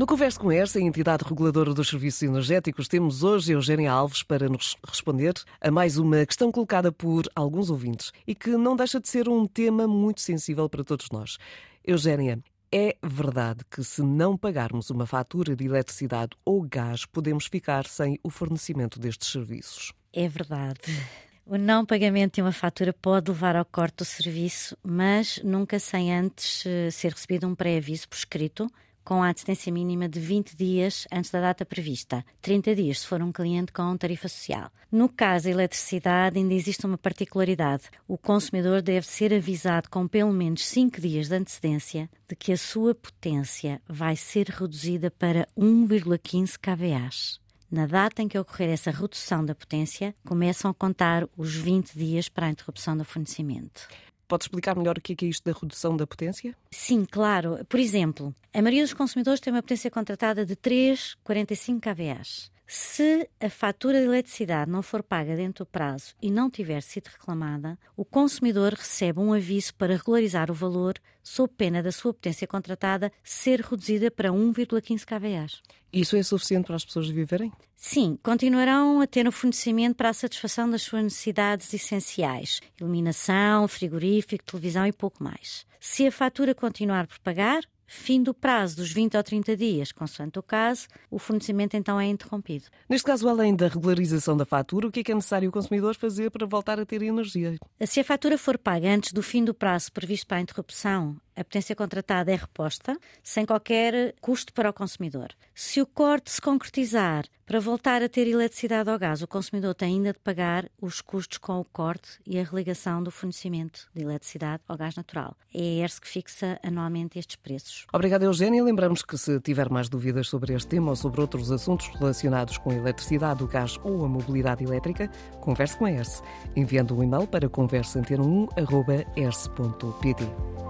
No Converso com esta, a entidade reguladora dos serviços energéticos, temos hoje Eugénia Alves para nos responder a mais uma questão colocada por alguns ouvintes e que não deixa de ser um tema muito sensível para todos nós. Eugénia, é verdade que se não pagarmos uma fatura de eletricidade ou gás, podemos ficar sem o fornecimento destes serviços? É verdade. O não pagamento de uma fatura pode levar ao corte do serviço, mas nunca sem antes eh, ser recebido um pré-aviso por escrito com a assistência mínima de 20 dias antes da data prevista, 30 dias se for um cliente com tarifa social. No caso da eletricidade, ainda existe uma particularidade. O consumidor deve ser avisado com pelo menos 5 dias de antecedência de que a sua potência vai ser reduzida para 1,15 kVA. Na data em que ocorrer essa redução da potência, começam a contar os 20 dias para a interrupção do fornecimento. Pode explicar melhor o que é, isto da redução da potência? Sim, claro. Por exemplo, a maioria dos consumidores tem uma potência contratada de 3,45 kVA. Se a fatura de eletricidade não for paga dentro do prazo e não tiver sido reclamada, o consumidor recebe um aviso para regularizar o valor sob pena da sua potência contratada ser reduzida para 1,15 kVA. Isso é suficiente para as pessoas viverem? Sim, continuarão a ter o fornecimento para a satisfação das suas necessidades essenciais: iluminação, frigorífico, televisão e pouco mais. Se a fatura continuar por pagar, fim do prazo dos 20 ou 30 dias, consoante o caso, o fornecimento então é interrompido. Neste caso, além da regularização da fatura, o que é que é necessário o consumidor fazer para voltar a ter energia? Se a fatura for paga antes do fim do prazo previsto para a interrupção, a potência contratada é reposta sem qualquer custo para o consumidor. Se o corte se concretizar para voltar a ter eletricidade ou gás, o consumidor tem ainda de pagar os custos com o corte e a religação do fornecimento de eletricidade ou gás natural. É a ERS que fixa anualmente estes preços. Obrigada, Eugénia. Lembramos que se tiver mais dúvidas sobre este tema ou sobre outros assuntos relacionados com a eletricidade, o gás ou a mobilidade elétrica, converse com a ERS, enviando um e-mail para conversaantena1.ers.pt.